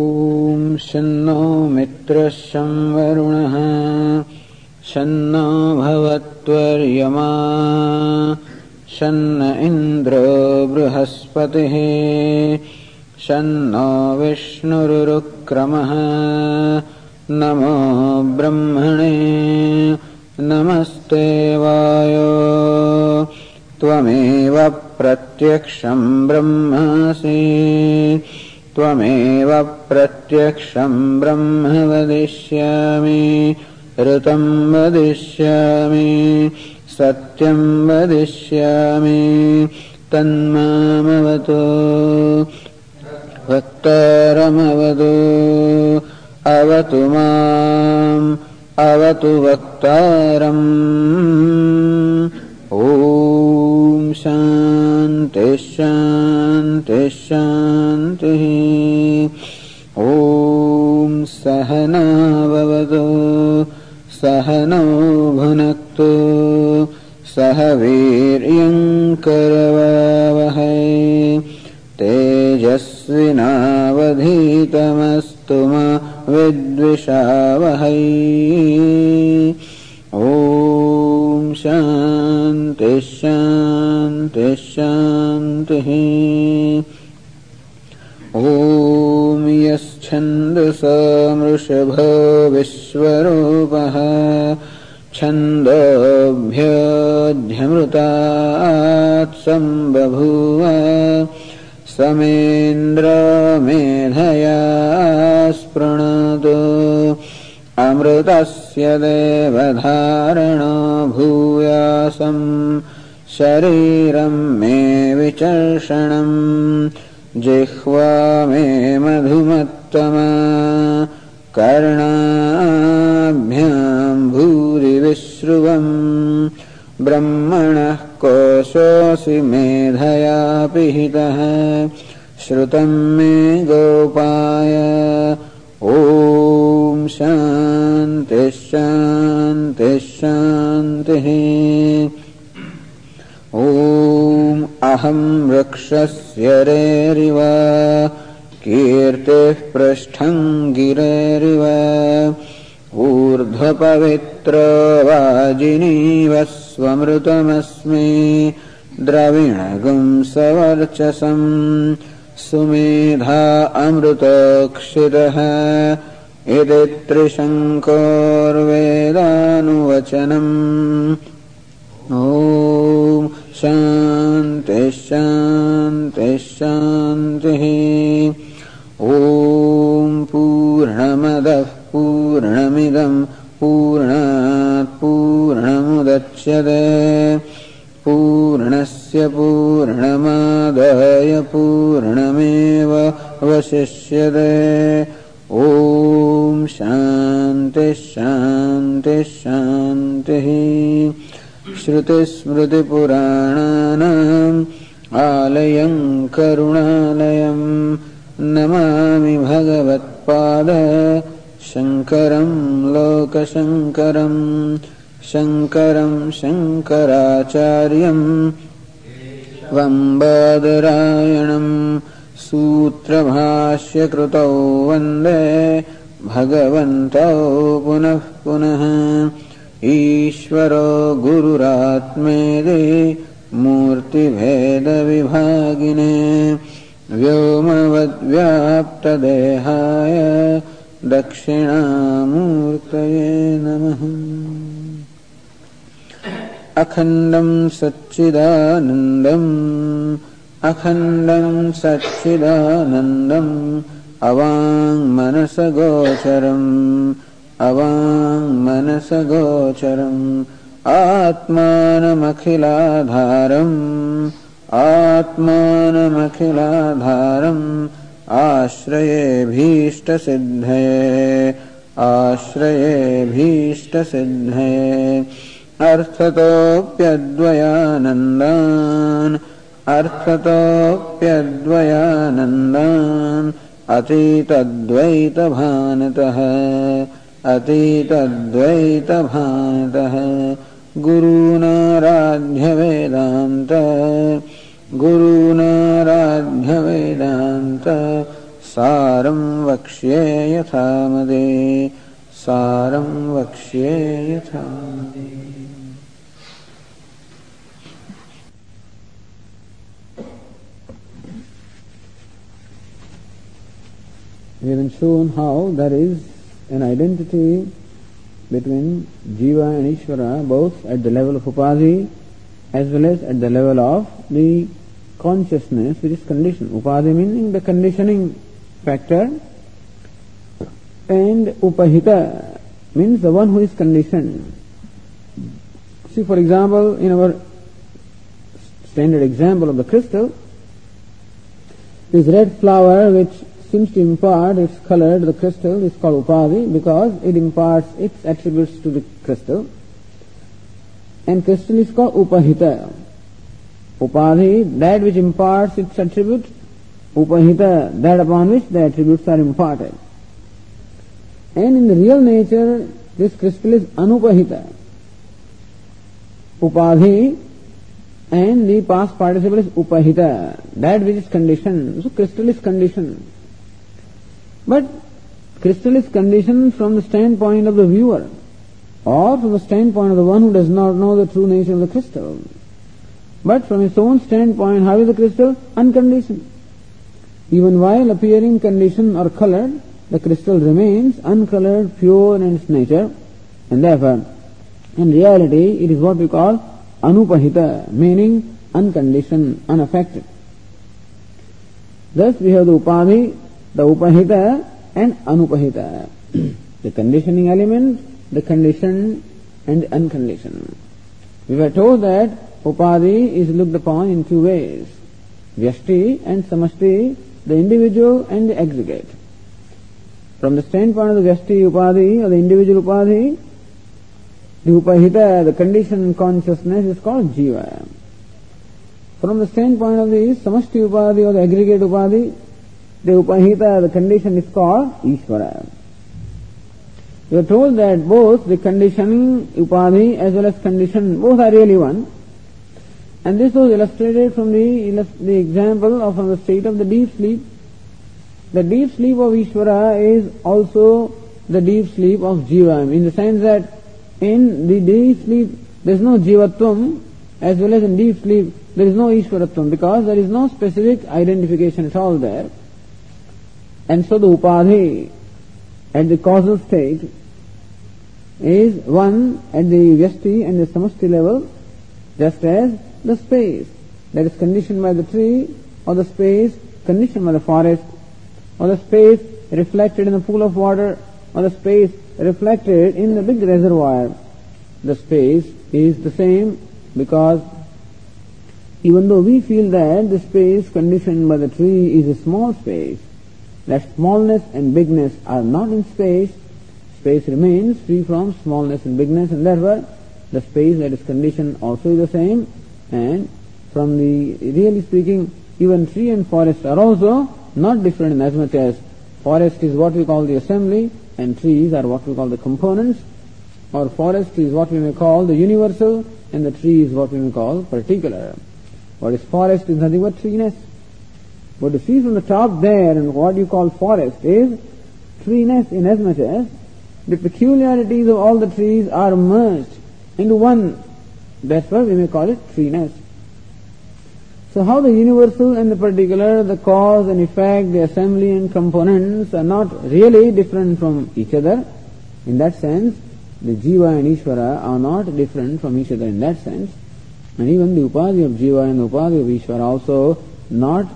ॐ शन्नो मित्रः शं वरुणः शन्नो भवत्वर्यमा शन्न इन्द्रो बृहस्पतिः शन्नो विष्णुरुरुक्रमः नमो ब्रह्मणे नमस्ते वायो। त्वमेव प्रत्यक्षं ब्रह्मासि त्वमेव प्रत्यक्षं ब्रह्म वदिष्यामि ऋतं वदिष्यामि सत्यं वदिष्यामि तन्मामवतु वक्तारमवतु अवतु माम् अवतु वक्तारम्। ॐ शान्तिः शान्तिः सहनौ भुनक्तु सह वीर्यङ्करवावहै तेजस्विनावधीतमस्तु मा विद्विषावहै। ॐ शान्तिः शान्तिः छन्दसा मृषभो विश्वरूपः छन्दोऽभ्योऽध्यमृतात् सम्बभूव समेन्द्र मेधया स्पृणतु अमृतस्य देवधारणो भूयासम् शरीरं मे विचर्षणम् जिह्वा मे मधुमत् मधुमत्तमा कर्णाभ्याम् भूरिविश्रुवम् ब्रह्मणः कोशोऽसि मेधया पिहितः श्रुतम् मे गोपाय। ॐ शान्तिः। ॐ अहं वृक्षस्य रेरिव कीर्तिः पृष्ठम् गिरेरिव। ऊर्ध्वपवित्र वाजिनीव स्वमृतमस्मि। द्रविणगुं सवर्चसम् सुमेधा अमृतक्षिरः इति त्रिशङ्कोर्वेदानुवचनम्। ॐ शान्तिः शान्तिः ॐ पूर्णमदः पूर्णमिदम् पूर्णात् पूर्णमुदच्यते पूर्णस्य पूर्णमादाय पूर्णमेव वशिष्यते ॐ शान्तिः शान्तिः शान्तिः। श्रुतिस्मृतिपुराणानाम् आलयम् करुणालयम् नमामि भगवत्पाद। शङ्करम् लोकशङ्करम् शङ्करम् शङ्कराचार्यम् वम्बादरायणम् सूत्रभाष्यकृतौ वन्दे भगवन्तौ पुनः पुनः। ईश्वरो गुरुरात्मेदि मूर्तिभेदविभागिने व्योमवद्व्याप्तदेहाय दक्षिणामूर्तये नमः। अखण्डम् सच्चिदानन्दम् अखण्डम् सच्चिदानन्दम् अवाङ्मनसगोचरम् अवाङ्मनसगोचरम् आत्मानमखिलाधारम् आत्मानमखिलाधारम् आश्रयेभीष्टसिद्धये आश्रयेभीष्टसिद्धये। अर्थतोऽप्यद्वयानन्दान् अर्थतोऽप्यद्वयानन्दान् अतीतद्वैतभानतः अतीतद्वैतभानतः। गुरूनाराध्यवेदान्त गुरूनाराध्यवेदान्त सारं वक्ष्ये यथा मदे सारं वक्ष्ये यथा मदे We have shown how there is an identity between Jiva and Ishvara both at the level of Upadhi as well as at the level of the consciousness which is conditioned. Upadhi meaning the conditioning factor and Upahita means the one who is conditioned. See for example in our standard example of the crystal, this red flower which seems to impart its color to the crystal is called upadhi because it imparts its attributes to the crystal. And crystal is called upahita. Upadhi, that which imparts its attribute, upahita, that upon which the attributes are imparted. And in the real nature, this crystal is anupahita. Upadhi and the past participle is upahita, that which is conditioned. So crystal is conditioned. But crystal is conditioned from the standpoint of the viewer or from the standpoint of the one who does not know the true nature of the crystal. But from his own standpoint, how is the crystal? Unconditioned. Even while appearing conditioned or colored, the crystal remains uncolored, pure in its nature, and therefore, in reality, it is what we call anupahita, meaning unconditioned, unaffected. Thus, we have the upadhi, the upahita and anupahita. the conditioning element, the conditioned and the unconditioned. We were told that upadhi is looked upon in two ways. Vyashti and samashti, the individual and the aggregate. From the standpoint of the vyashti upadhi or the individual upadhi, the upahita, the conditioned consciousness is called jiva. From the standpoint of the samashti upadhi or the aggregate upadhi, the upahita, the condition is called Ishvara. We are told that both the conditioning upadhi as well as condition, both are really one. And this was illustrated from the, the example of from the state of the deep sleep. The deep sleep of Ishvara is also the deep sleep of Jiva, in the sense that in the deep sleep there is no Jivatvam as well as in deep sleep there is no Ishvaratvam because there is no specific identification at all there. And so the upadhi at the causal state is one at the vyasti and the samasti level, just as the space that is conditioned by the tree, or the space conditioned by the forest, or the space reflected in the pool of water, or the space reflected in the big reservoir. The space is the same because even though we feel that the space conditioned by the tree is a small space, that smallness and bigness are not in space, space remains free from smallness and bigness and therefore the space that is conditioned also is the same and from the, really speaking, even tree and forest are also not different in as much as forest is what we call the assembly and trees are what we call the components or forest is what we may call the universal and the tree is what we may call particular. What is forest is nothing but treeness. What you see from the top there and what you call forest is treeness in as much as the peculiarities of all the trees are merged into one. That's why we may call it treeness. So how the universal and the particular, the cause and effect, the assembly and components are not really different from each other. In that sense, the Jiva and Ishvara are not different from each other in that sense. And even the Upadhi of Jiva and the Upadhi of Ishvara also not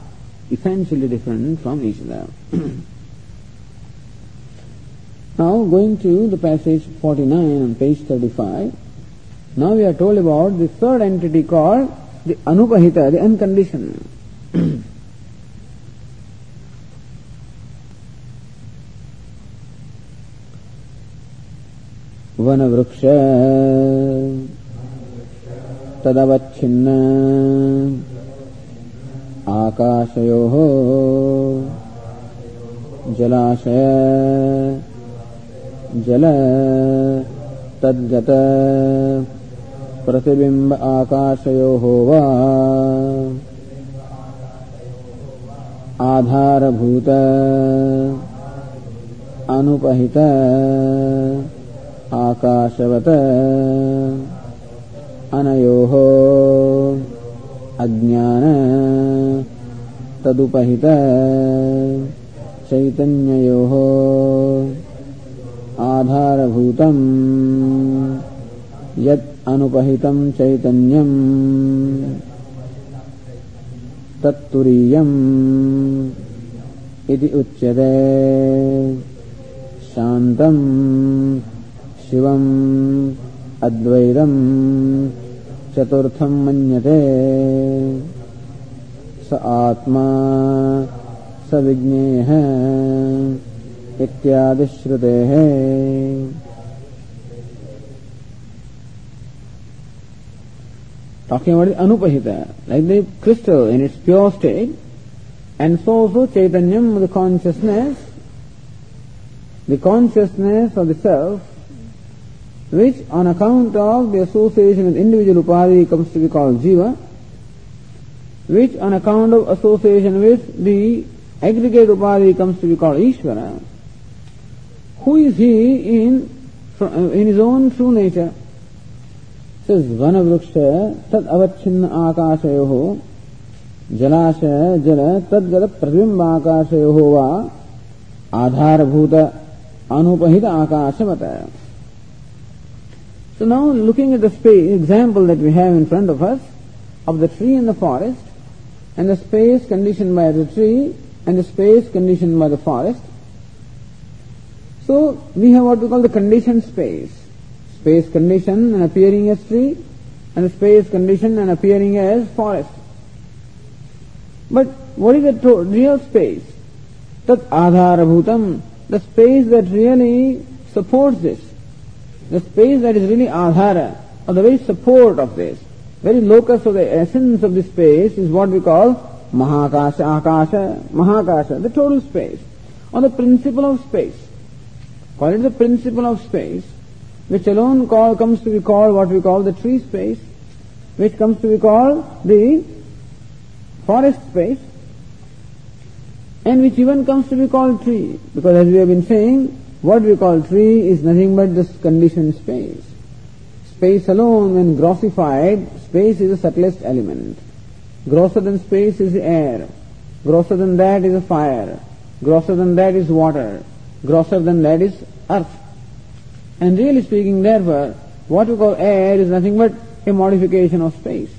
essentially different from each other. now going to the passage 49 on page 35. Now we are told about the third entity called the Anupahita, the unconditioned. वनवृक्ष तदवच्छिन्न आकाशयोः जलाशय जल तद्गत प्रतिबिम्ब आकाशयोः वा आधारभूत अनुपहित आकाशवत अनयोः अज्ञान तदुपहित चैतन्ययोः आधारभूतम् यत् अनुपहितम् चैतन्यम् तत्तुरीयम् इति उच्यते। शान्तम् शिवम् अद्वैतम् चतुर्थ मन्यते। स आत्मा, स विज्ञेह इत्यादि श्रुते talking about अनुपहित like the crystal in its pure state and so also चैतन्यम the consciousness the consciousness of the self which on account of the association with individual upadi comes to be called jiva, which on account of association with the aggregate upadi comes to be called Ishvara, who is he in, in his own true nature? Says Vanavruksha tad avachinna akashayoho जलाशय जल तद्गत प्रतिबिंब आकाशयो वा आधारभूत अनुपहित आकाश बताया so now looking at the example that we have in front of us of the tree in the forest and the space conditioned by the tree and the space conditioned by the forest. So we have what we call the conditioned space. Space conditioned and appearing as tree and space conditioned and appearing as forest. But what is the real space? That adharabhutam, the space that really supports this. The space that is really adhara, or the very support of this, very locus of the essence of the space is what we call mahakasha, akasha, mahakasha, the total space, or the principle of space. Call it the principle of space, which alone call, comes to be called what we call the tree space, which comes to be called the forest space, and which even comes to be called tree, because as we have been saying, what we call tree is nothing but this conditioned space. Space alone, when grossified, space is the subtlest element. Grosser than space is air. Grosser than that is the fire. Grosser than that is water. Grosser than that is earth. And really speaking, therefore, what we call air is nothing but a modification of space.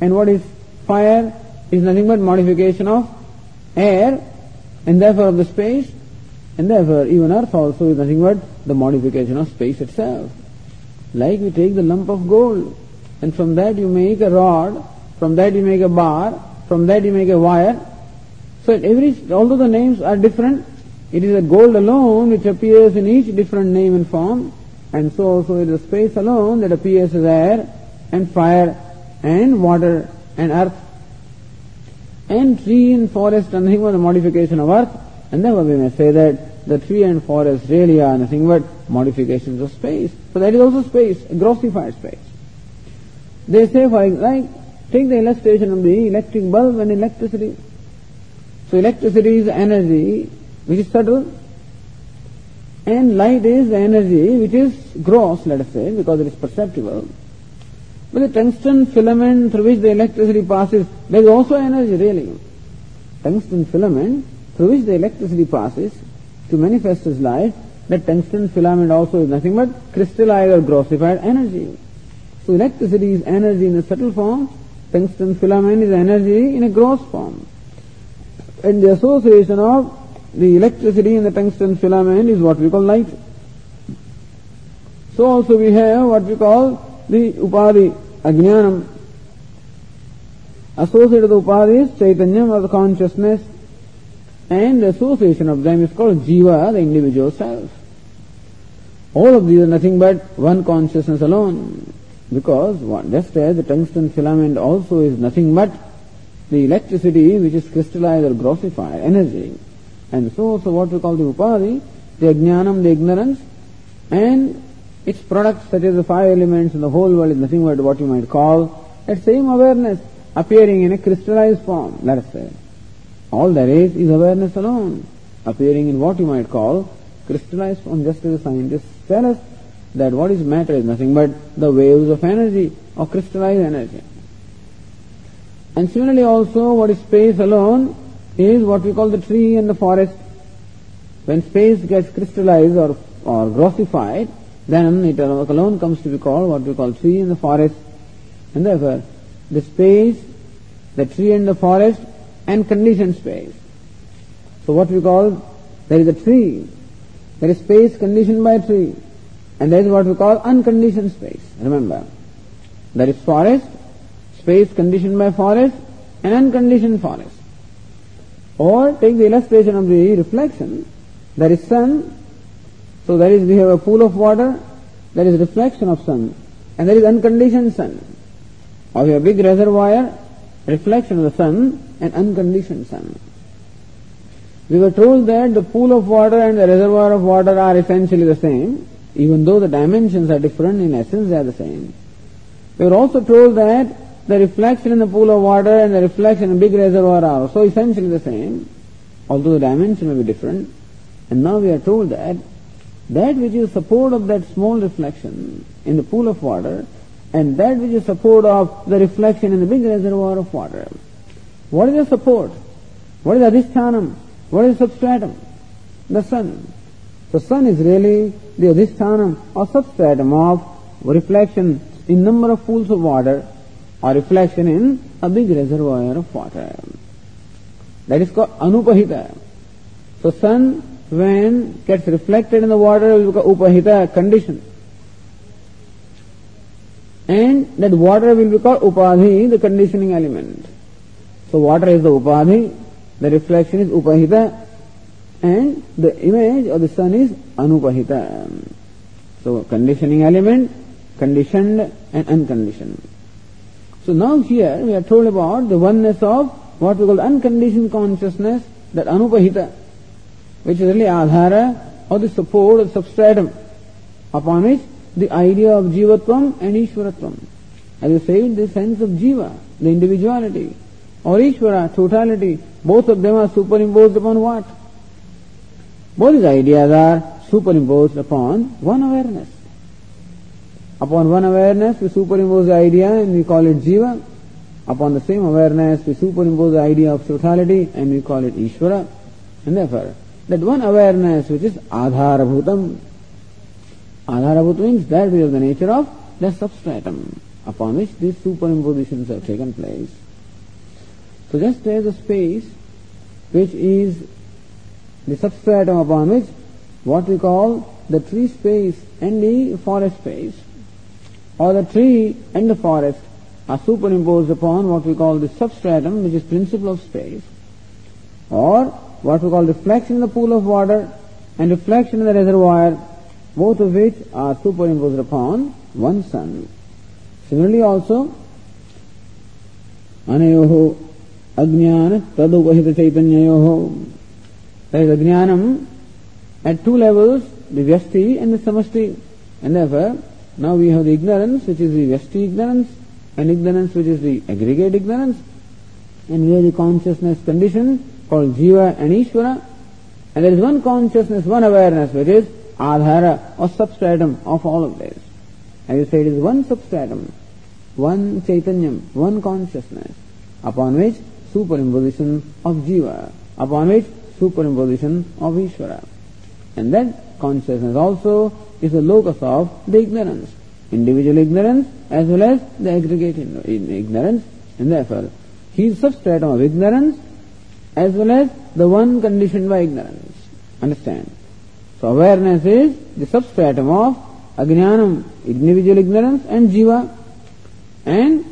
And what is fire is nothing but modification of air and therefore of the space and therefore even earth also is nothing but the modification of space itself. Like we take the lump of gold and from that you make a rod, from that you make a bar, from that you make a wire. So every, although the names are different, it is a gold alone which appears in each different name and form and so also it is space alone that appears as air and fire and water and earth. And tree and forest and nothing but a modification of earth. And therefore we may say that the tree and forest really are nothing but modifications of space. So that is also space, a grossified space. They say, for like, take the illustration of the electric bulb and electricity. So electricity is energy which is subtle, and light is energy which is gross, let us say, because it is perceptible. But the tungsten filament through which the electricity passes, there is also energy really. Tungsten filament through which the electricity passes to manifest as light, that tungsten filament also is nothing but crystallized or grossified energy. So electricity is energy in a subtle form, tungsten filament is energy in a gross form. And the association of the electricity in the tungsten filament is what we call light. So also we have what we call the upadi, ajnanam. Associated with the upadi is chaitanyam or the consciousness and the association of them is called jiva, the individual self. All of these are nothing but one consciousness alone because what, just as the tungsten filament also is nothing but the electricity which is crystallized or grossified energy. And so also what we call the upadi, the ajnanam, the ignorance, and its products such as the five elements in the whole world is nothing but what you might call that same awareness appearing in a crystallized form, let us say. All there is is awareness alone, appearing in what you might call crystallized form, just as the scientists tell us that what is matter is nothing but the waves of energy, or crystallized energy. And similarly also what is space alone is what we call the tree and the forest. When space gets crystallized or, or grossified, then it alone comes to be called what we call tree and the forest. And therefore, the space, the tree and the forest, and conditioned space. So what we call, there is a tree, there is space conditioned by tree, and there is what we call unconditioned space. Remember, there is forest, space conditioned by forest, and unconditioned forest. Or take the illustration of the reflection, there is sun, so there is, we have a pool of water, there is reflection of sun, and there is unconditioned sun. Or we have a big reservoir, reflection of the sun, and unconditioned sun. We were told that the pool of water and the reservoir of water are essentially the same, even though the dimensions are different, in essence they are the same. We were also told that the reflection in the pool of water and the reflection in big reservoir are also essentially the same, although the dimension may be different. And now we are told that that which is support of that small reflection in the pool of water and that which is support of the reflection in the big reservoir of water. What is the support? What is the adhisthanam? What is the substratum? The sun. The sun is really the adhisthanam or substratum of reflection in number of pools of water or reflection in a big reservoir of water. That is called anupahita. So sun when gets reflected in the water will become upahita condition. And that water will be called upadhi, the conditioning element. So water is the upadhi, the reflection is upahita, and the image of the sun is anupahita. So conditioning element, conditioned and unconditioned. So now here we are told about the oneness of what we call unconditioned consciousness, that anupahita, which is really adhara or the support or substratum upon which the idea of jivatvam and ishwaratvam. As you said, the sense of jiva, the individuality, or ishvara, totality, both of them are superimposed upon what? Both these ideas are superimposed upon one awareness. Upon one awareness, we superimpose the idea and we call it jiva. Upon the same awareness, we superimpose the idea of totality and we call it Ishvara. And therefore, that one awareness which is Adharabhutam. Adharabhutam means that which is the nature of the substratum upon which these superimpositions have taken place. So just as a space which is the substratum upon which what we call the tree space and the forest space, or the tree and the forest are superimposed upon what we call the substratum, which is principle of space, or what we call reflection in the pool of water and reflection in the reservoir, both of which are superimposed upon one sun. Similarly also, अनयोः अज्ञान तदुपहित चैतन्ययोः there is ajnanam at two levels, the vyasti and the samasti. And therefore, now we have the ignorance, which is the vyasti ignorance, and ignorance, which is the aggregate ignorance. And we have the consciousness condition called jiva and ishvara. And there is one consciousness, one awareness, which is adhara or substratum of all of this. As you say, it is one substratum, one chaitanyam, one consciousness, upon which superimposition of jiva, upon which superimposition of Ishvara. And that consciousness also is the locus of the ignorance, individual ignorance as well as the aggregate ignorance, and therefore he is substratum of ignorance as well as the one conditioned by ignorance. Understand? So awareness is the substratum of ajnanam, individual ignorance, and jiva, and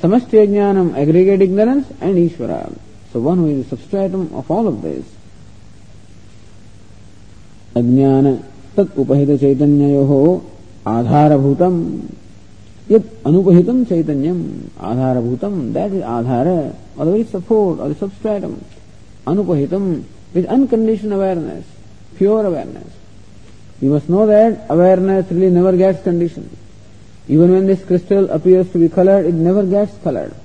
samasti ajnanam, aggregate ignorance, and Ishvara. So one who is the substratum of all of this अज्ञान तत् उपहित चैतन्यो आधारभूतम यद अनुपहितम चैतन्यम आधारभूतम that is आधार और very support और substratum अनुपहितम with अनकंडीशन awareness pure awareness. You must know that awareness really never gets conditioned. Even when this crystal appears to be colored, it never gets colored.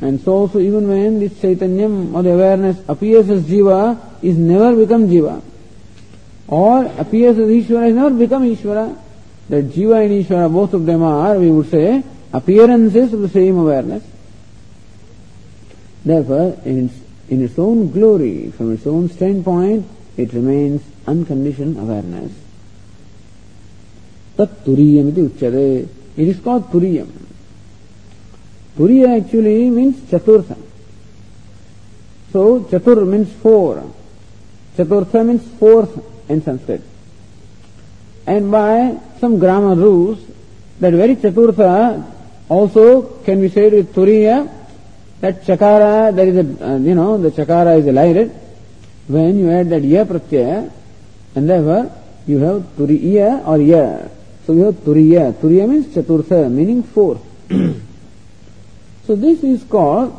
And so also even when this Chaitanyam or the awareness appears as Jiva, is never become Jiva. Or appears as Ishvara, is never become Ishvara. That Jiva and Ishvara, both of them are, we would say, appearances of the same awareness. Therefore, in its, in its own glory, from its own standpoint, it remains unconditioned awareness. Tat turiyam iti uchyate. It is called turiyam. Turiya actually means chaturtha. So, chatur means four. Chaturtha means fourth in Sanskrit. And by some grammar rules, that very chaturtha also can be said with turiya, that chakara, there is a, uh, you know, the chakara is elided. When you add that ya pratyaya, and therefore you have turiya or ya. So you have turiya. Turiya means chaturtha, meaning four. so this is called,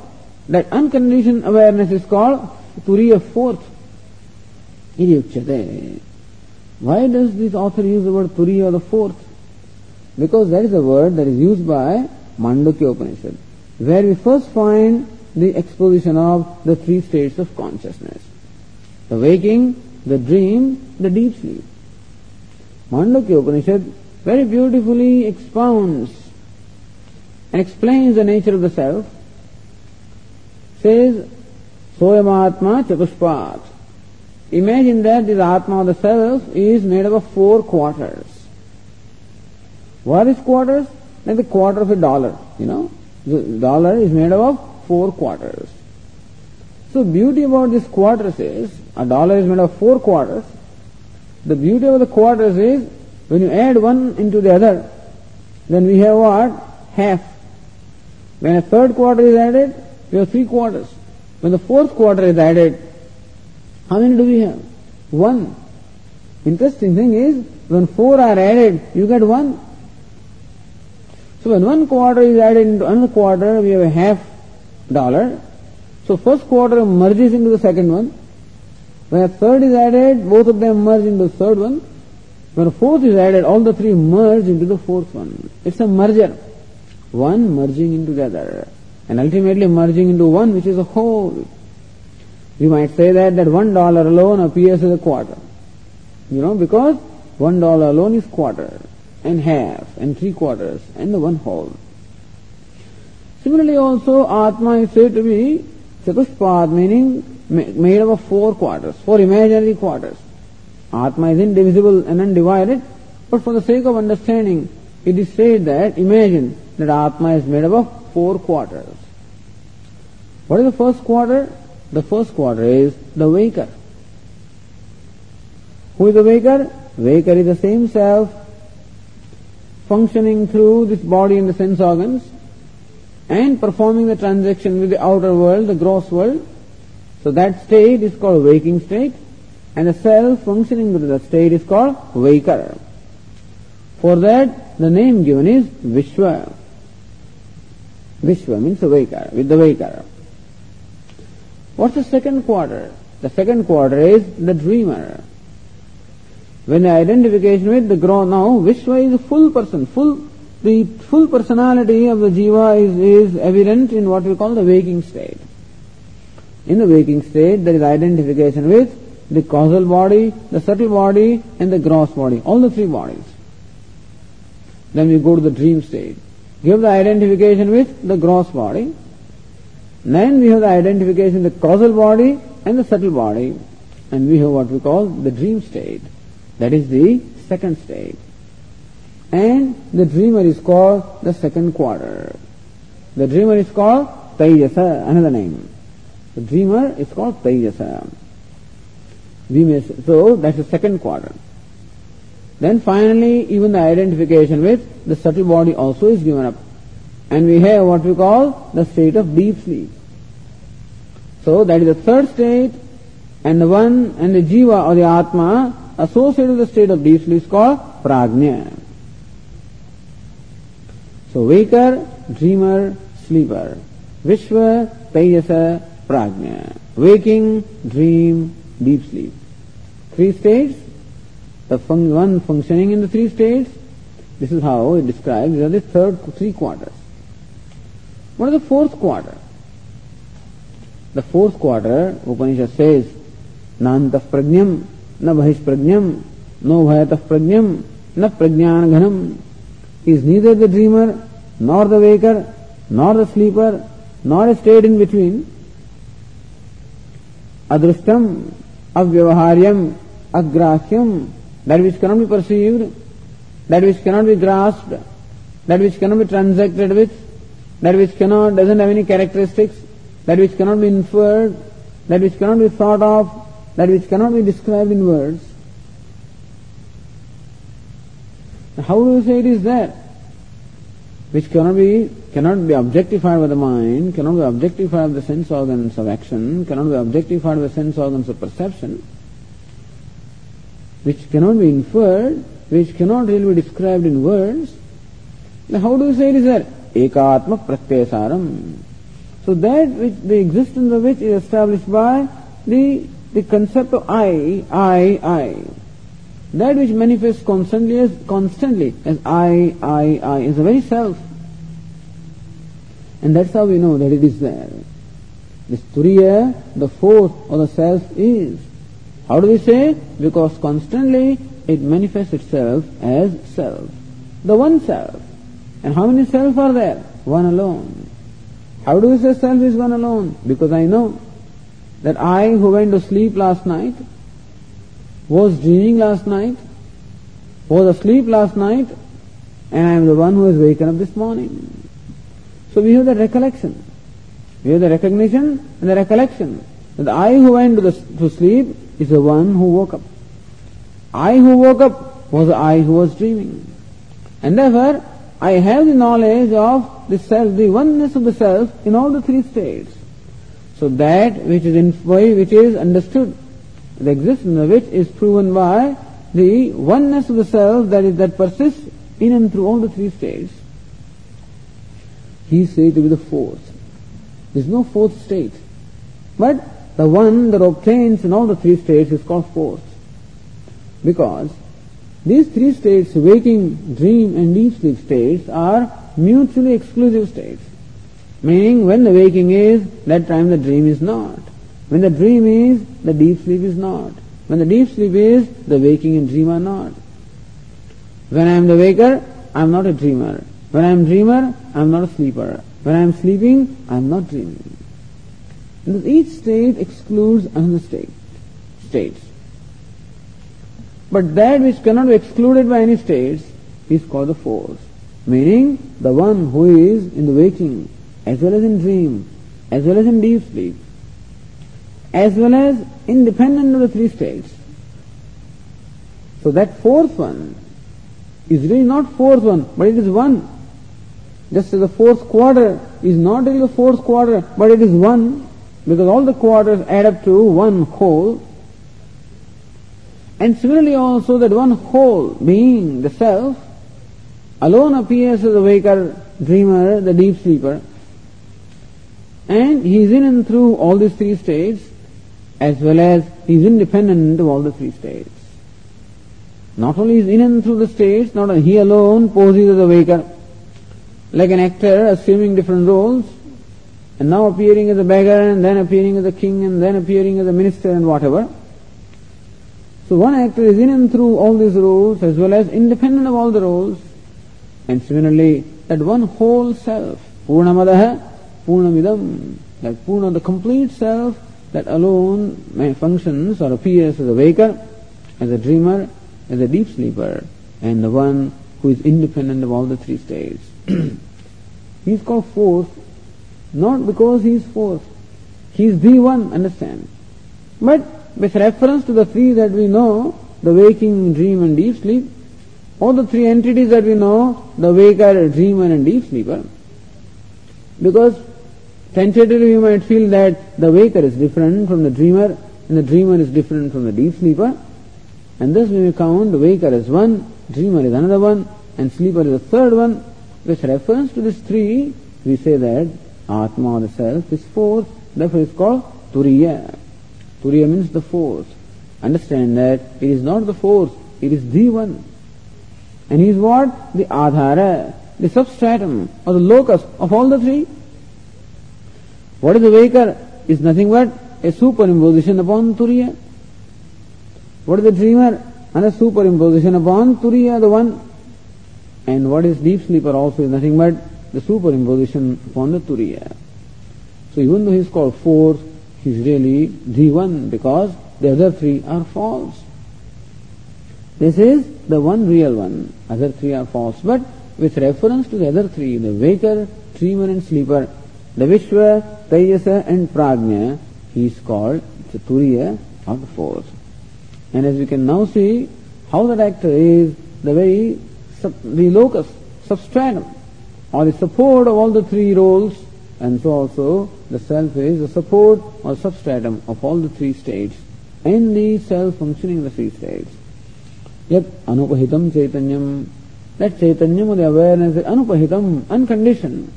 that unconditioned awareness is called turiya fourth. Why does this author use the word turiya the fourth? Because that is a word that is used by Mandukya Upanishad, where we first find the exposition of the three states of consciousness. The waking, the dream, the deep sleep. Mandukya Upanishad very beautifully expounds and explains the nature of the self, says, Soyamatma Chatushpat. Imagine that this Atma of the self is made up of four quarters. What is quarters? Like the quarter of a dollar, you know. The dollar is made up of four quarters. So beauty about this quarters is, a dollar is made of four quarters. The beauty of the quarters is, when you add one into the other, then we have what? Half. When a third quarter is added, we have three quarters. When the fourth quarter is added, how many do we have? One. Interesting thing is, when four are added, you get one. So when one quarter is added into another quarter, we have a half dollar. So first quarter merges into the second one. When a third is added, both of them merge into the third one. When a fourth is added, all the three merge into the fourth one. It's a merger. One merging into the other. And ultimately merging into one which is a whole. You might say that that one dollar alone appears as a quarter. You know, because one dollar alone is quarter, and half, and three quarters, and the one whole. Similarly also, Atma is said to be Chatushpad, meaning made up of four quarters, four imaginary quarters. Atma is indivisible and undivided, but for the sake of understanding, it is said that, imagine that Atma is made up of four quarters. What is the first quarter? The first quarter is the waker. Who is the waker? Waker is the same self functioning through this body and the sense organs and performing the transaction with the outer world, the gross world. So that state is called waking state and the self functioning with that state is called waker. For that the name given is Vishwa. Vishwa means the waker, with the waker. What's the second quarter? The second quarter is the dreamer. When the identification with the grow now, Vishwa is a full person, full the full personality of the jiva is, is evident in what we call the waking state. In the waking state, there is identification with the causal body, the subtle body, and the gross body, all the three bodies. Then we go to the dream state. Give the identification with the gross body, then we have the identification with the causal body and the subtle body. And we have what we call the dream state. That is the second state. And the dreamer is called the second quarter. The dreamer is called Tejasa, another name. The dreamer is called Tejasa. We may so that's the second quarter. Then finally, even the identification with the subtle body also is given up and we have what we call the state of deep sleep. So that is the third state, and the one and the jiva or the atma associated with the state of deep sleep is called prajna. So waker dreamer sleeper विश्व तेजस प्राज्ञ waking dream deep sleep three states one functioning in the three states this is how it describe third three quarter what is the fourth quarter the fourth quarter Upanishad से नांत प्रज्ञम न बहिष्प्रज्ञम नो भयत प्रज्ञम न प्रज्ञान घनम is neither the dreamer, nor the waker, nor the sleeper, nor a state in between. Adrishtam, avyavaharyam, agrahyam, that which cannot be perceived, that which cannot be grasped, that which cannot be transacted with, that which cannot, doesn't have any characteristics, that which cannot be inferred, that which cannot be thought of, that which cannot be described in words. How do you say it is there? Which cannot be cannot be objectified by the mind, cannot be objectified by the sense organs of action, cannot be objectified by the sense organs of perception, which cannot be inferred, which cannot really be described in words. Now how do you say it is there? Ekatma pratyasaram. So that which the existence of which is established by the the concept of I, I, I. That which manifests constantly as constantly as I, I, I is the very self. And that's how we know that it is there. This Turiya, the force or the self is. How do we say? Because constantly it manifests itself as self. The one self. And how many self are there? One alone. How do we say self is one alone? Because I know that I who went to sleep last night was dreaming last night, was asleep last night, and I am the one who has waken up this morning. So we have the recollection. We have the recognition and the recollection that I who went to, the, to sleep is the one who woke up. I who woke up was the I who was dreaming. And therefore, I have the knowledge of the self, the oneness of the self in all the three states. So that which is in, which is understood, the existence of which is proven by the oneness of the self that is that persists in and through all the three states. He said to be the fourth. There is no fourth state. But the one that obtains in all the three states is called fourth. Because these three states, waking, dream and deep sleep states, are mutually exclusive states. Meaning when the waking is, that time the dream is not. When the dream is, the deep sleep is not. When the deep sleep is, the waking and dream are not. When I am the waker, I am not a dreamer. When I am dreamer, I am not a sleeper. When I am sleeping, I am not dreaming. And each state excludes another state. States. But that which cannot be excluded by any states is called the force. Meaning the one who is in the waking as well as in dream, as well as in deep sleep, as well as independent of the three states. So that fourth one is really not fourth one, but it is one. Just as the fourth quarter is not really the fourth quarter, but it is one, because all the quarters add up to one whole. And similarly also that one whole being, the self, alone appears as the waker, dreamer, the deep sleeper, and he is in and through all these three states as well as he is independent of all the three states. Not only is in and through the states, not he alone poses as a waker, like an actor assuming different roles, and now appearing as a beggar, and then appearing as a king, and then appearing as a minister, and whatever. So one actor is in and through all these roles, as well as independent of all the roles, and similarly, that one whole self, Purnamadaha, Purnamidam, like Purna, the complete self that alone functions or appears as a waker, as a dreamer, as a deep sleeper, and the one who is independent of all the three states. he is called fourth, not because he is fourth. He is the one, understand. But with reference to the three that we know, the waking, dream and deep sleep, all the three entities that we know, the waker, dreamer and deep sleeper, because Tentatively you might feel that the waker is different from the dreamer and the dreamer is different from the deep sleeper. And thus we may count the waker as one, dreamer is another one, and sleeper is a third one. With reference to these three, we say that Atma, or the self, is fourth, therefore it is called Turiya. Turiya means the fourth. Understand that it is not the fourth, it is the one. And he is what? The Adhara, the substratum or the locus of all the three. What is the waker? is nothing but a superimposition upon Turiya. What is the dreamer? And a superimposition upon Turiya, the one. And what is deep sleeper also is nothing but the superimposition upon the Turiya. So even though he is called fourth, he is really the one because the other three are false. This is the one real one. Other three are false. But with reference to the other three, the waker, dreamer and sleeper, the Vishwa, Tejasa and Prajna, he is called Turiya of the fourth. And as we can now see, how that actor is the very the locus, substratum, or the support of all the three roles, and so also the self is the support or substratum of all the three states, and the self functioning in the three states. Yet anupahitam chaitanyam, that chaitanyam or the awareness is anupahitam, unconditioned.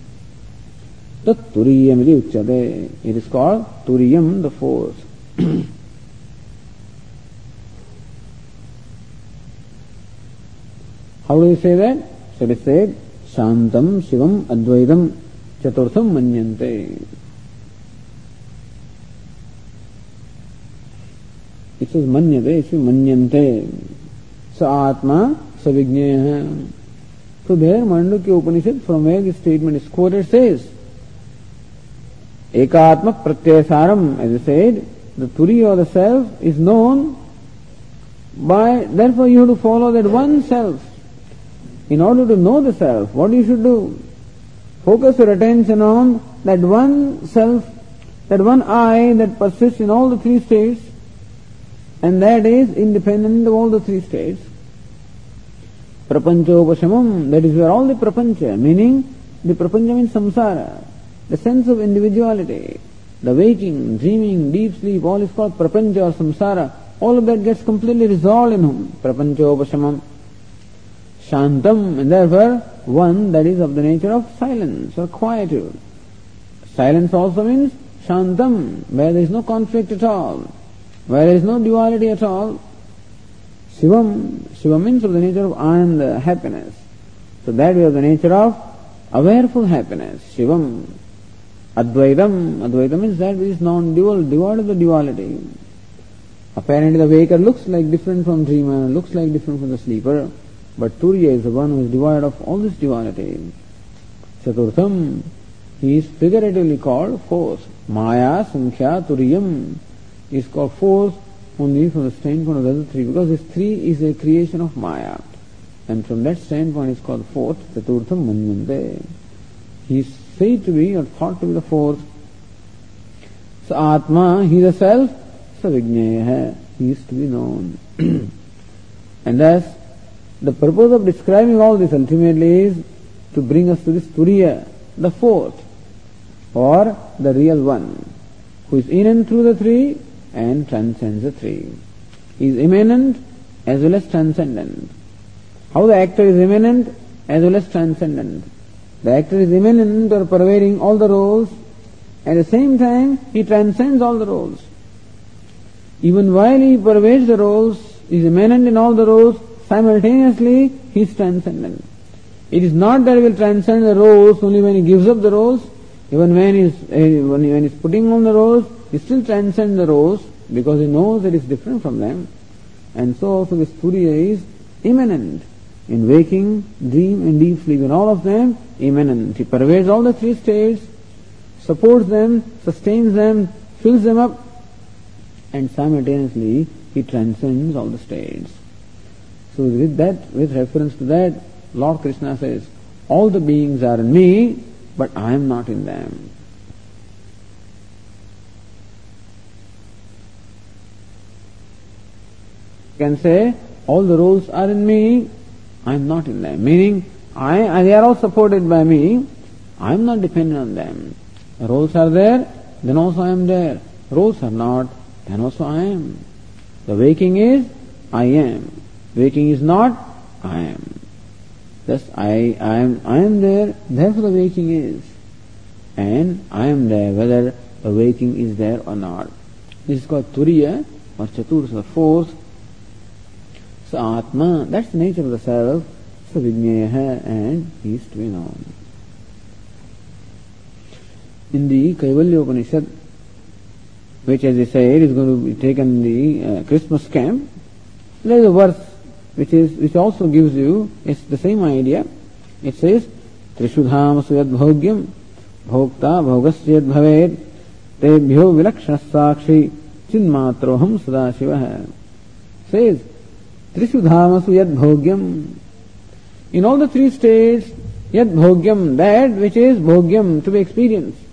Tat turiyam uchyate. It is called turiyam, the force. How do you say that? So it is said, Shantam Shivam Advaitam Chaturtham Manyante. It says Manyate, it says Manyante. Sa Atma Savigneya. So there Mandukya Upanishad, from where this statement is quoted, says, Ekatma Pratyasaram, as I said, the Turi or the self is known by, therefore you have to follow that one self. In order to know the self, what you should do? Focus your attention on that one self, that one I that persists in all the three states, and that is independent of all the three states. Prapanchopashamam, that is where all the prapancha, meaning the prapancha means samsara, the sense of individuality, the waking, dreaming, deep sleep, all is called prapancha or samsara, all of that gets completely resolved in whom? Prapanchopashamam. Shantam, and therefore one that is of the nature of silence or quietude. Silence also means Shantam, where there is no conflict at all, where there is no duality at all. Shivam, Shivam means of the nature of Ananda, happiness. So that of the nature of awareful happiness. Shivam. Advaitam, Advaitam means that which is non-dual, devoid of the duality. Apparently the waker looks like different from dreamer, looks like different from the sleeper. But Turiya is the one who is devoid of all this duality. Chaturtham, he is figuratively called fourth. Maya, Sankhya, Turiyam is called fourth only from the standpoint of the other three, because this three is a creation of Maya. And from that standpoint is called fourth, Chaturtham Manyante. He is said to be or thought to be the fourth. So Atma, he is a self, Savigneya, he is to be known. and thus the purpose of describing all this ultimately is to bring us to this Turiya, the fourth, or the real one, who is in and through the three and transcends the three. He is immanent as well as transcendent. How the actor is immanent as well as transcendent. The actor is immanent or pervading all the roles, at the same time he transcends all the roles. Even while he pervades the roles, is immanent in all the roles, simultaneously he is transcendent. It is not that he will transcend the roles only when he gives up the roles, even when he is, eh, when he, when he is putting on the roles, he still transcends the roles because he knows that it is different from them. And so also this Turiya is immanent in waking, dream and deep sleep. In all of them, immanent. He pervades all the three states, supports them, sustains them, fills them up, and simultaneously he transcends all the states. So with that, with reference to that, Lord Krishna says, all the beings are in me, but I am not in them. You can say, all the roles are in me, I am not in them. Meaning, I, they are all supported by me, I am not dependent on them. The roles are there, then also I am there. Roles are not, then also I am. The waking is, I am. Waking is not, I am. Thus I, I am I am there, therefore the waking is. And I am there whether the waking is there or not. This is called Turiya or Chatursa, fourth. So Atma, that's the nature of the self, so Vijnaya and he is to be known. In the Kaivalya Upanishad, which as they say is going to be taken the uh, Christmas camp, there is a verse which is which also gives you it's the same idea. It says, Trishudhamasu yad bhogyam bhokta bhogasya yad bhaved tebhyo vilakshana sakshi chinmatroham Trishudhamasu yad bhogyam in all the three states yad bhogyam that which is bhogyam to be experienced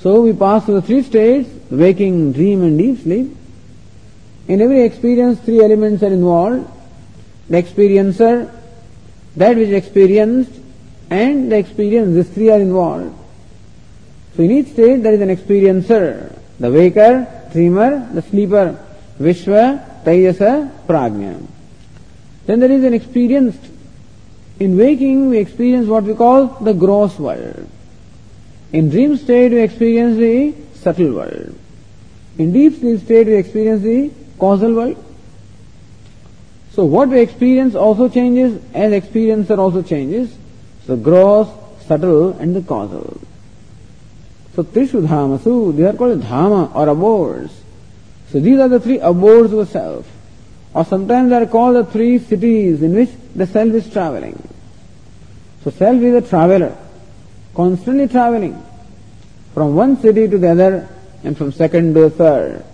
so we pass through the three states, waking, dream and deep sleep. In every experience, three elements are involved. The experiencer, that which is experienced, and the experience, these three are involved. So in each state there is an experiencer, the waker, dreamer, the sleeper, Vishwa, Tayasa, Prajna. Then there is an experienced. In waking we experience what we call the gross world. In dream state, we experience the subtle world. In deep sleep state, we experience the causal world. So what we experience also changes as experiencer also changes. So gross, subtle and the causal. So Trishu Dhamasu, they are called Dhama or abodes. So these are the three abodes of the self. Or sometimes they are called the three cities in which the self is traveling. So self is a traveler constantly traveling from one city to the other and from second to the third.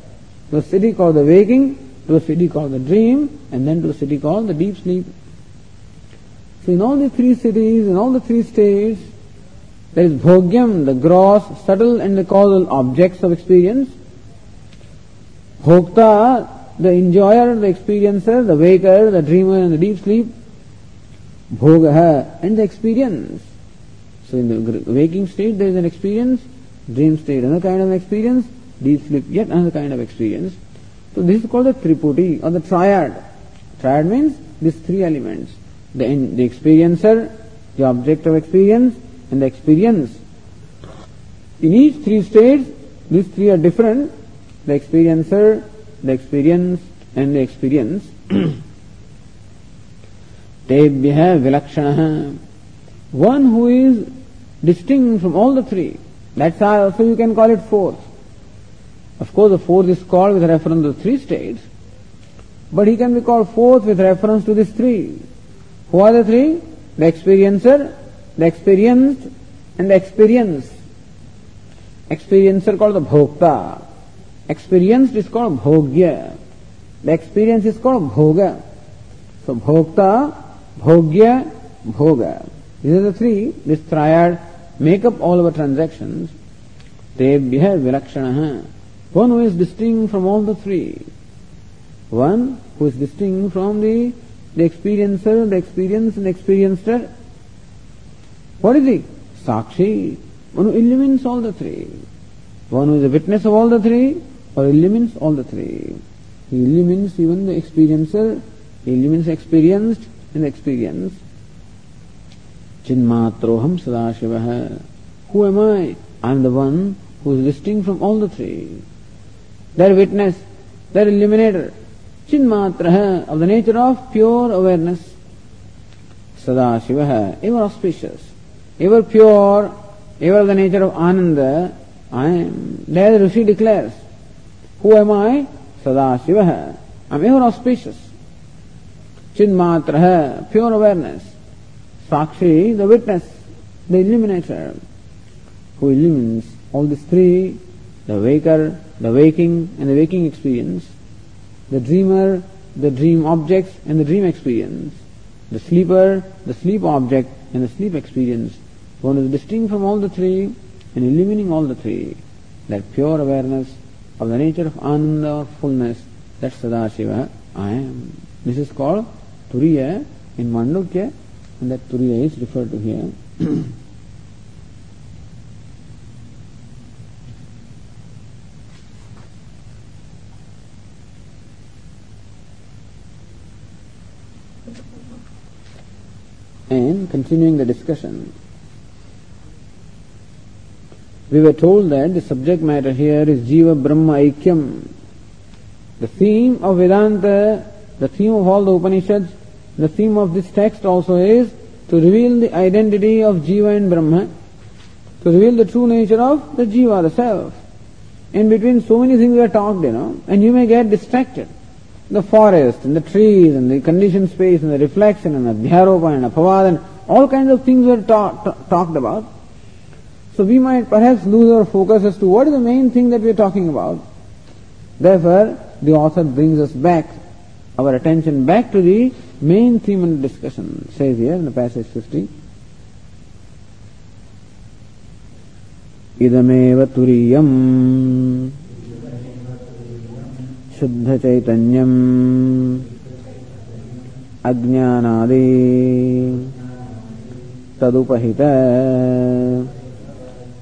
To a city called the waking, to a city called the dream, and then to a city called the deep sleep. So in all the three cities, in all the three states, there is bhogyam, the gross, subtle and the causal objects of experience. Bhokta, the enjoyer, the experiencer, the waker, the dreamer and the deep sleep. Bhogaha, and the experience. So in the waking state there is an experience, dream state another kind of experience, deep sleep yet another kind of experience. So this is called the triputi or the triad. Triad means these three elements. The, the experiencer, the object of experience and the experience. In each three states, these three are different the experiencer, the experienced, and the experienced. Tebhya vilakshanaha. One who is distinct from all the three. That's how also you can call it fourth. Of course, the fourth is called with reference to the three states, but he can be called fourth with reference to these three. Who are the three? The experiencer, the experienced, and the experience. Experiencer called the bhokta. Experienced is called bhogya. The experience is called bhoga. So bhokta, bhogya, bhoga. These are the three, this triad make up all our transactions. Tebhya vilakshana. One who is distinct from all the three. One who is distinct from the, the experiencer, the experience and experiencer. What is he? Sakshi. One who illumines all the three. One who is a witness of all the three or illumines all the three. He illumines even the experiencer, he illumines experienced and experience. Chinmatroham Sadashiva. Who am I? I am the one who is distinct from all the three. Their witness, their illuminator. Chinmatra of the nature of pure awareness. Sadashiva, ever auspicious, ever pure, ever the nature of Ananda. I am. There Rishi declares, Who am I? Sadashiva. I am ever auspicious. Chinmatra, pure awareness. Sakshi, the witness, the illuminator, who illumines all these three, the waker, the waking and the waking experience, the dreamer, the dream objects and the dream experience, the sleeper, the sleep object and the sleep experience. One is distinct from all the three and illumining all the three. That pure awareness of the nature of Ananda or fullness, that's Sadashiva, I am. This is called Turiya in Mandukya and that Turiya is referred to here. and continuing the discussion, we were told that the subject matter here is Jiva Brahma Aikyam. The theme of Vedanta, the theme of all the Upanishads the theme of this text also is to reveal the identity of Jiva and Brahma, to reveal the true nature of the Jiva, the self. in between so many things were talked, you know, and you may get distracted. The forest and the trees and the conditioned space and the reflection and the dhyaropa and the apavad and all kinds of things were ta- ta- talked about. So we might perhaps lose our focus as to what is the main thing that we are talking about. Therefore, the author brings us back, our attention back to the main theme of the discussion, says here in the passage 50. इदमेव तुरीयम् शुद्धचैतन्यम् अज्ञानादि तदुपहित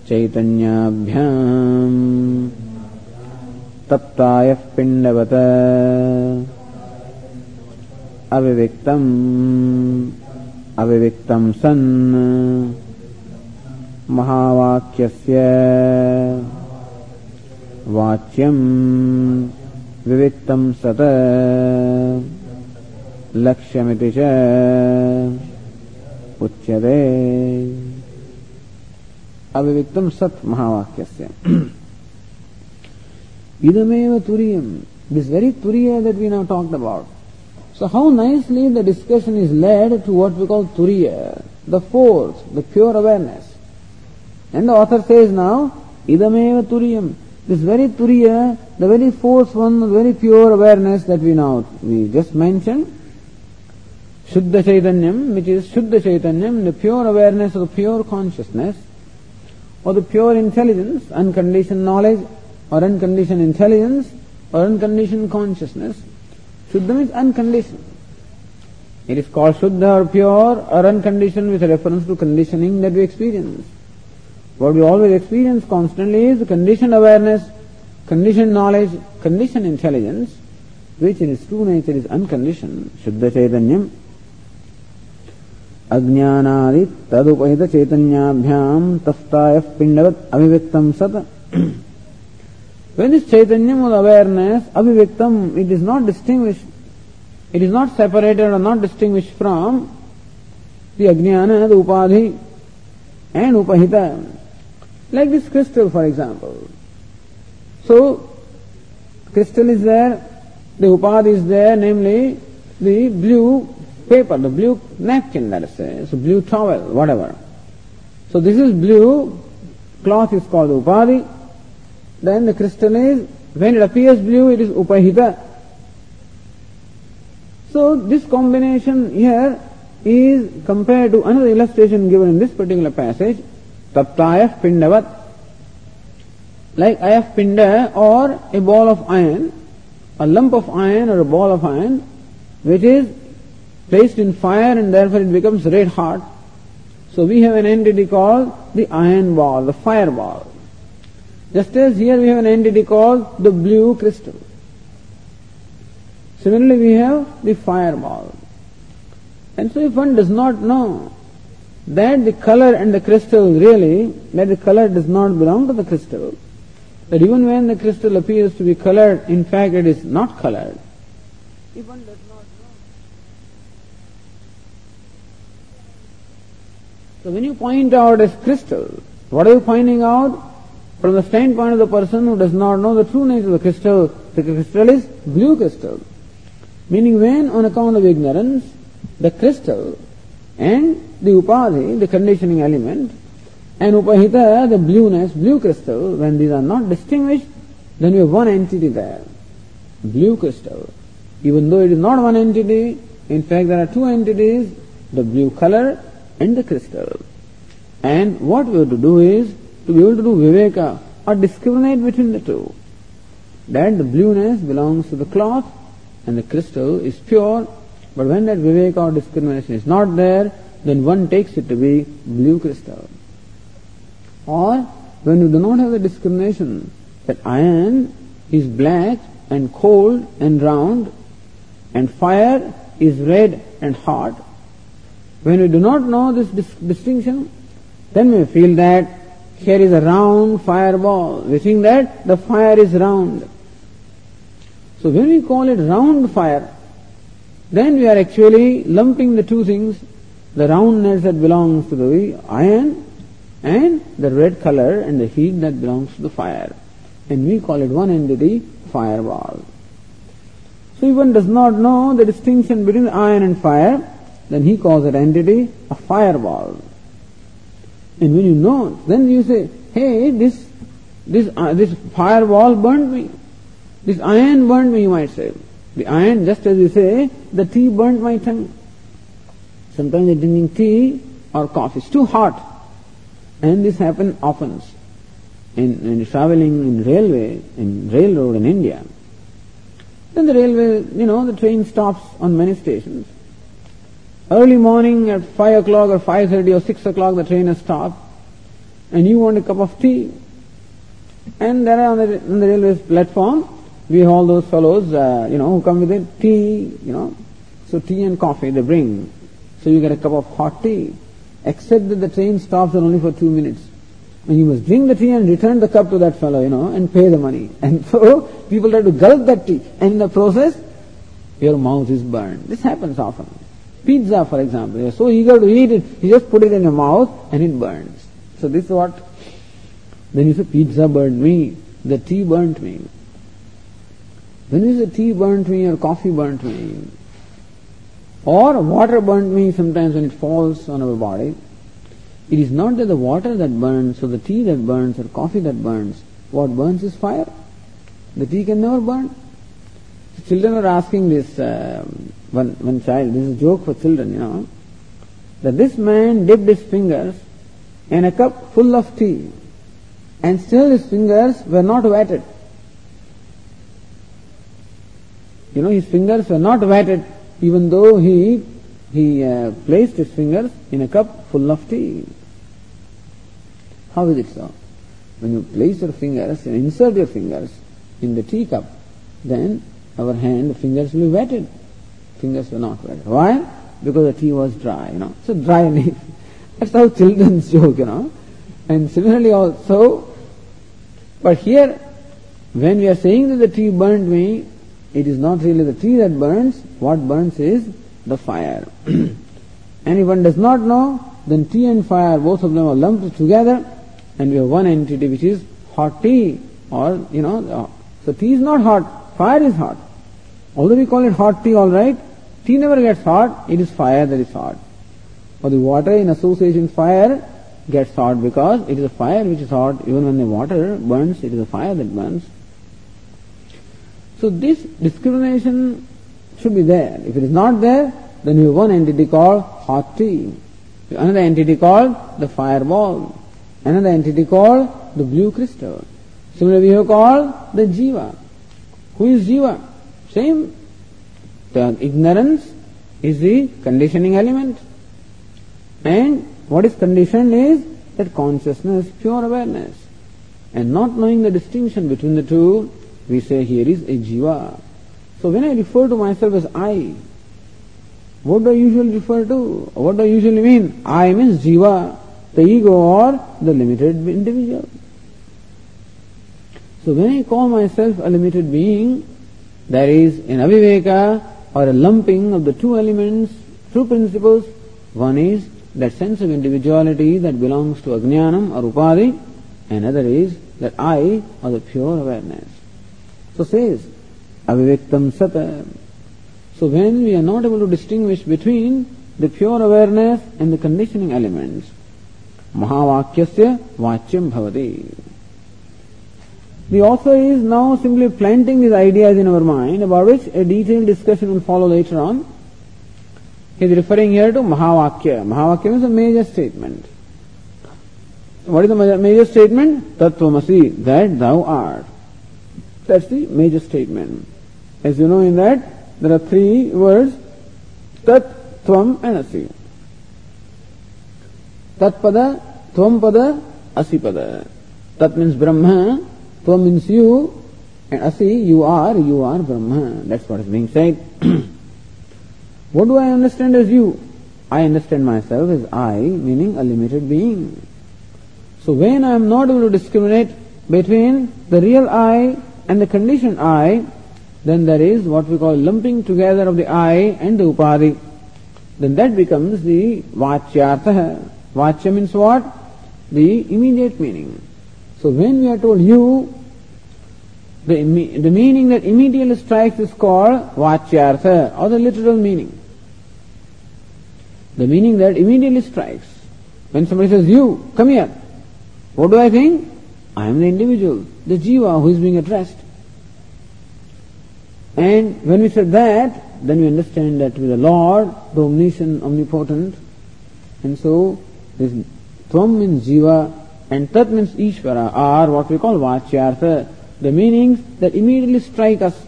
चैतन्याभ्याम् तप्तायः पिण्डवत अविविक्तम् अविविक्तम् सन् महावाक्यस्य वाच्यम् विविक्तम् सत लक्ष्यमिति च उच्यते अविविक्तम् सत् महावाक्यस्य idameva turiyam this very turiya that we now talked about so how nicely the discussion is led to what we call turiya the force the pure awareness And the author says now, idameva turiyam. This very turiya, the very force one, the very pure awareness that we now, we just mentioned, Shuddha Chaitanyam, which is Shuddha Chaitanyam, the pure awareness of the pure consciousness, or the pure intelligence, unconditioned knowledge, or unconditioned intelligence, or unconditioned consciousness. Shuddha means unconditioned. It is called Shuddha or pure or unconditioned with reference to conditioning that we experience. What we always experience constantly is conditioned awareness, conditioned knowledge, conditioned intelligence, which in its true nature is unconditioned, Shuddha Chaitanyam. अज्ञानादि तदुपहित चैतन्याभ्याम तस्ताय पिंडवत अभिव्यक्तम सत When this Chaitanya with awareness, Aviviktam, it is not distinguished, it is not separated or not distinguished from the Ajnana, the Upadhi and Upahita. Like this crystal, for example. So, crystal is there, the Upadhi is there, namely the blue paper, the blue napkin, let us say, so blue towel, whatever. So this is blue, cloth is called upadi, then the crystal is, when it appears blue, it is upahita. So this combination here is compared to another illustration given in this particular passage, Taptaya Pindavat. Like I have pinda or a ball of iron, a lump of iron or a ball of iron, which is placed in fire and therefore it becomes red hot. So we have an entity called the iron ball, the fire ball. Just as here we have an entity called the blue crystal. Similarly we have the fireball. And so if one does not know that the color and the crystal really, that the color does not belong to the crystal, that even when the crystal appears to be colored, in fact it is not colored. If one does not know. So when you point out as crystal, what are you pointing out? From the standpoint of the person who does not know the true nature of the crystal, the crystal is blue crystal. Meaning when on account of ignorance, the crystal and the upadhi, the conditioning element, and upahita, the blueness, blue crystal, when these are not distinguished, then we have one entity there. Blue crystal. Even though it is not one entity, in fact there are two entities, the blue color and the crystal. And what we have to do is to be able to do viveka or discriminate between the two. That the blueness belongs to the cloth and the crystal is pure, but when that viveka or discrimination is not there, then one takes it to be blue crystal. Or when you do not have the discrimination that iron is black and cold and round and fire is red and hot, when we do not know this dis- distinction, then we feel that here is a round fireball. We think that the fire is round. So when we call it round fire, then we are actually lumping the two things, the roundness that belongs to the iron and the red color and the heat that belongs to the fire. And we call it one entity, fireball. So if one does not know the distinction between iron and fire, then he calls that entity a fireball. And when you know, then you say, hey, this, this, uh, this fireball burnt me. This iron burned me, you might say. The iron, just as you say, the tea burned my tongue. Sometimes they're drinking tea or coffee. It's too hot. And this happens often. In, in traveling in railway, in railroad in India, then the railway, you know, the train stops on many stations. Early morning at 5 o'clock or 5.30 or 6 o'clock the train has stopped and you want a cup of tea. And there on the, on the railway platform, we have all those fellows, uh, you know, who come with it, tea, you know. So tea and coffee they bring. So you get a cup of hot tea. Except that the train stops only for two minutes. And you must drink the tea and return the cup to that fellow, you know, and pay the money. And so people try to gulp that tea. And in the process, your mouth is burned. This happens often. Pizza, for example, you're so eager to eat it, you just put it in your mouth and it burns. So this is what, then you say, pizza burned me, the tea burnt me. When you say tea burnt me or coffee burnt me, or water burnt me sometimes when it falls on our body, it is not that the water that burns or the tea that burns or coffee that burns. What burns is fire. The tea can never burn. Children are asking this, uh, one, one child, this is a joke for children, you know, that this man dipped his fingers in a cup full of tea and still his fingers were not wetted. You know, his fingers were not wetted even though he, he uh, placed his fingers in a cup full of tea. How is it so? When you place your fingers and insert your fingers in the teacup, then our hand, the fingers will be wetted. Fingers were not wetted. Why? Because the tea was dry, you know. So dry leaf. That's how children's joke, you know. And similarly also, but here, when we are saying that the tea burned me, it is not really the tea that burns. What burns is the fire. and if one does not know, then tea and fire, both of them are lumped together, and we have one entity which is hot tea, or, you know, so tea is not hot, fire is hot. Although we call it hot tea, alright, tea never gets hot, it is fire that is hot. Or the water in association with fire gets hot because it is a fire which is hot, even when the water burns, it is a fire that burns. So this discrimination should be there. If it is not there, then you have one entity called hot tea, another entity called the fireball, another entity called the blue crystal. Similarly, we have called the jiva. Who is jiva? Same. The ignorance is the conditioning element. And what is conditioned is that consciousness, pure awareness. And not knowing the distinction between the two, we say here is a jiva. So when I refer to myself as I, what do I usually refer to? What do I usually mean? I means jiva, the ego or the limited individual. So when I call myself a limited being, there is an aviveka or a lumping of the two elements, two principles. One is that sense of individuality that belongs to ajnanam or upadhi, another is that I or the pure awareness. So says, aviviktam sata. So when we are not able to distinguish between the pure awareness and the conditioning elements, mahavakyasya vachyam bhavati. The author is now simply planting these ideas in our mind about which a detailed discussion will follow later on. He is referring here to Mahavakya. Mahavakya is a major statement. What is the major statement? Tattvamasi, that thou art. That's the major statement. As you know in that, there are three words, Tat, Tvam and Asi. Tat pada, Tvam pada, Asi pada. Tat means Brahma, Tvam means you, and Asi, you are, you are Brahma. That's what is being said. what do I understand as you? I understand myself as I, meaning a limited being. So when I am not able to discriminate between the real I and the conditioned I, then there is what we call lumping together of the I and the upadhi. Then that becomes the vachyartha. Vachya means what? The immediate meaning. So when we are told you, the, the meaning that immediately strikes is called vachyartha or the literal meaning. The meaning that immediately strikes. When somebody says, you, come here, what do I think? I am the individual, the jiva who is being addressed. And when we said that, then we understand that with the Lord, the omniscient, omnipotent, and so this Tvam means jiva and Tat means Ishvara are what we call Vachyartha, the meanings that immediately strike us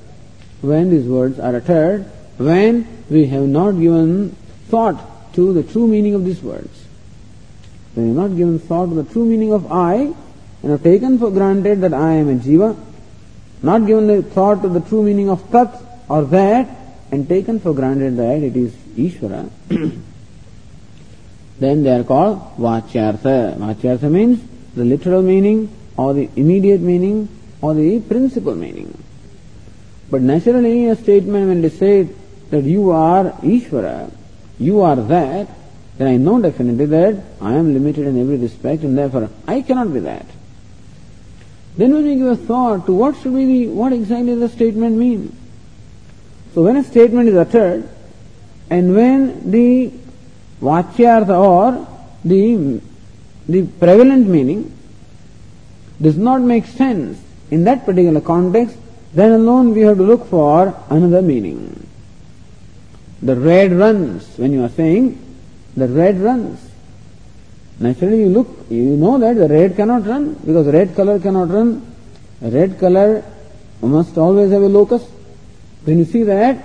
when these words are uttered, when we have not given thought to the true meaning of these words. When we have not given thought to the true meaning of I, and have taken for granted that I am a jiva, not given the thought to the true meaning of tat or that, and taken for granted that it is Ishvara, then they are called Vachyartha. Vachyartha means the literal meaning or the immediate meaning or the principal meaning. But naturally a statement when they say that you are Ishvara, you are that, then I know definitely that I am limited in every respect and therefore I cannot be that. Then when we give a thought to what should be the, what exactly does the statement mean? So when a statement is uttered, and when the vachyartha or the, the prevalent meaning does not make sense in that particular context, then alone we have to look for another meaning. The red runs, when you are saying, the red runs. Naturally, you look, you know that the red cannot run because red color cannot run. Red color must always have a locus. When you see that,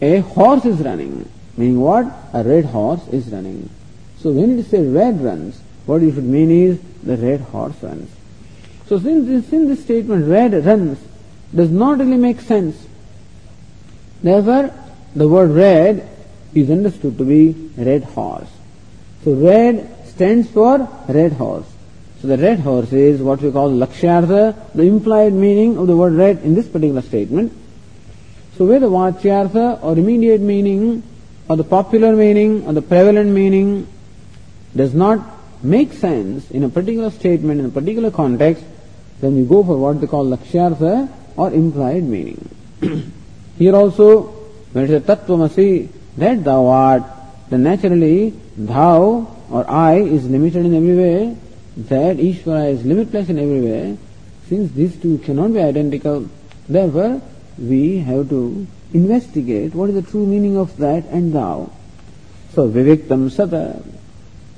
a horse is running, meaning what? A red horse is running. So when it says red runs, what you should mean is the red horse runs. So since this, since this statement red runs does not really make sense, therefore the word red is understood to be red horse. So red stands for red horse. So the red horse is what we call lakshyartha, the implied meaning of the word red in this particular statement. So where the vachyartha or immediate meaning or the popular meaning or the prevalent meaning does not make sense in a particular statement, in a particular context, then we go for what they call lakshyartha or implied meaning. Here also, when it is a tattvamasi, that thou art, then naturally thou or I is limited in every way, that Ishvara is limitless in every way, since these two cannot be identical, therefore we have to investigate what is the true meaning of that and thou. So Viviktam Sata.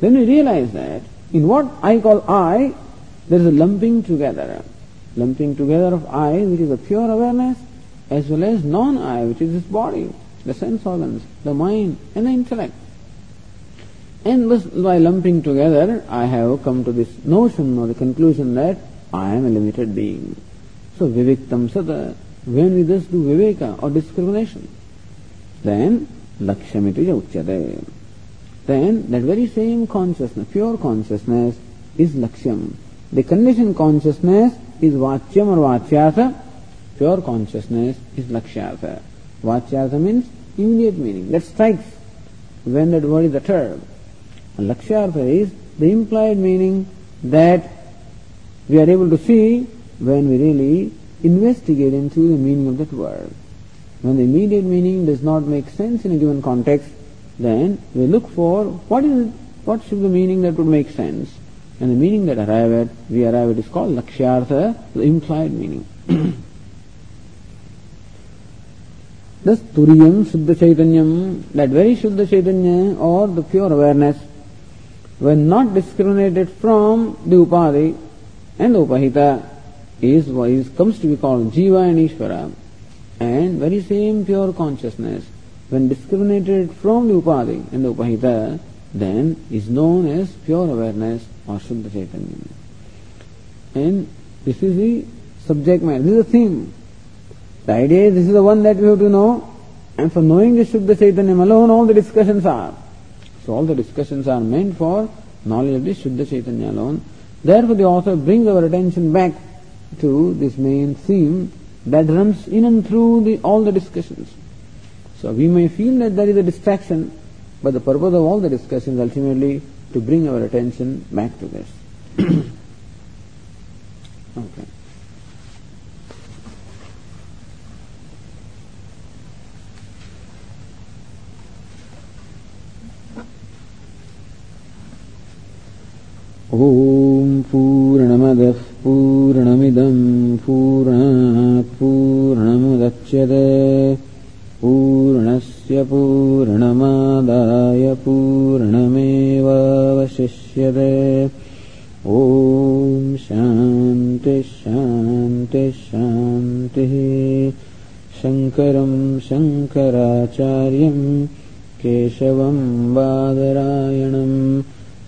Then we realize that in what I call I, there is a lumping together. Lumping together of I, which is a pure awareness, as well as non-I, which is this body, the sense organs, the mind, and the intellect. And by lumping together, I have come to this notion or the conclusion that I am a limited being. So, viviktam sata, when we thus do viveka or discrimination, then lakshamiti uchyate. Then that very same consciousness, pure consciousness, is lakshyam. The conditioned consciousness is vachyam or vachyartha. Pure consciousness is lakshyartha. Vachyartha means immediate meaning. That strikes when that word is uttered. And Lakshyartha is the implied meaning that we are able to see when we really investigate into the meaning of that word. When the immediate meaning does not make sense in a given context, then we look for what is what should the meaning that would make sense. And the meaning that arrive at, we arrive at is called Lakshyartha, the implied meaning. Thus, Turiyam Shuddha Chaitanyam, that very Shuddha Chaitanya or the pure awareness when not discriminated from the upadi and the upahita is, is comes to be called jiva and ishvara and very same pure consciousness when discriminated from the upadi and the upahita then is known as pure awareness or Shuddha Chaitanya. And this is the subject matter, this is the theme. The idea is this is the one that we have to know and for knowing the Shuddha Chaitanya alone all the discussions are. So all the discussions are meant for knowledge of this Shuddha Chaitanya alone. Therefore the author brings our attention back to this main theme that runs in and through the, all the discussions. So we may feel that there is a distraction, but the purpose of all the discussions ultimately to bring our attention back to this. okay. ॐ पूर्णमदः पूर्णमिदम् पूर्णात् पूर्णमुदच्यते। पूर्णस्य पूर्णमादाय पूर्णमेवावशिष्यते। ॐ शान्तिः शङ्करम् शङ्कराचार्यम् केशवम् बादरायणम्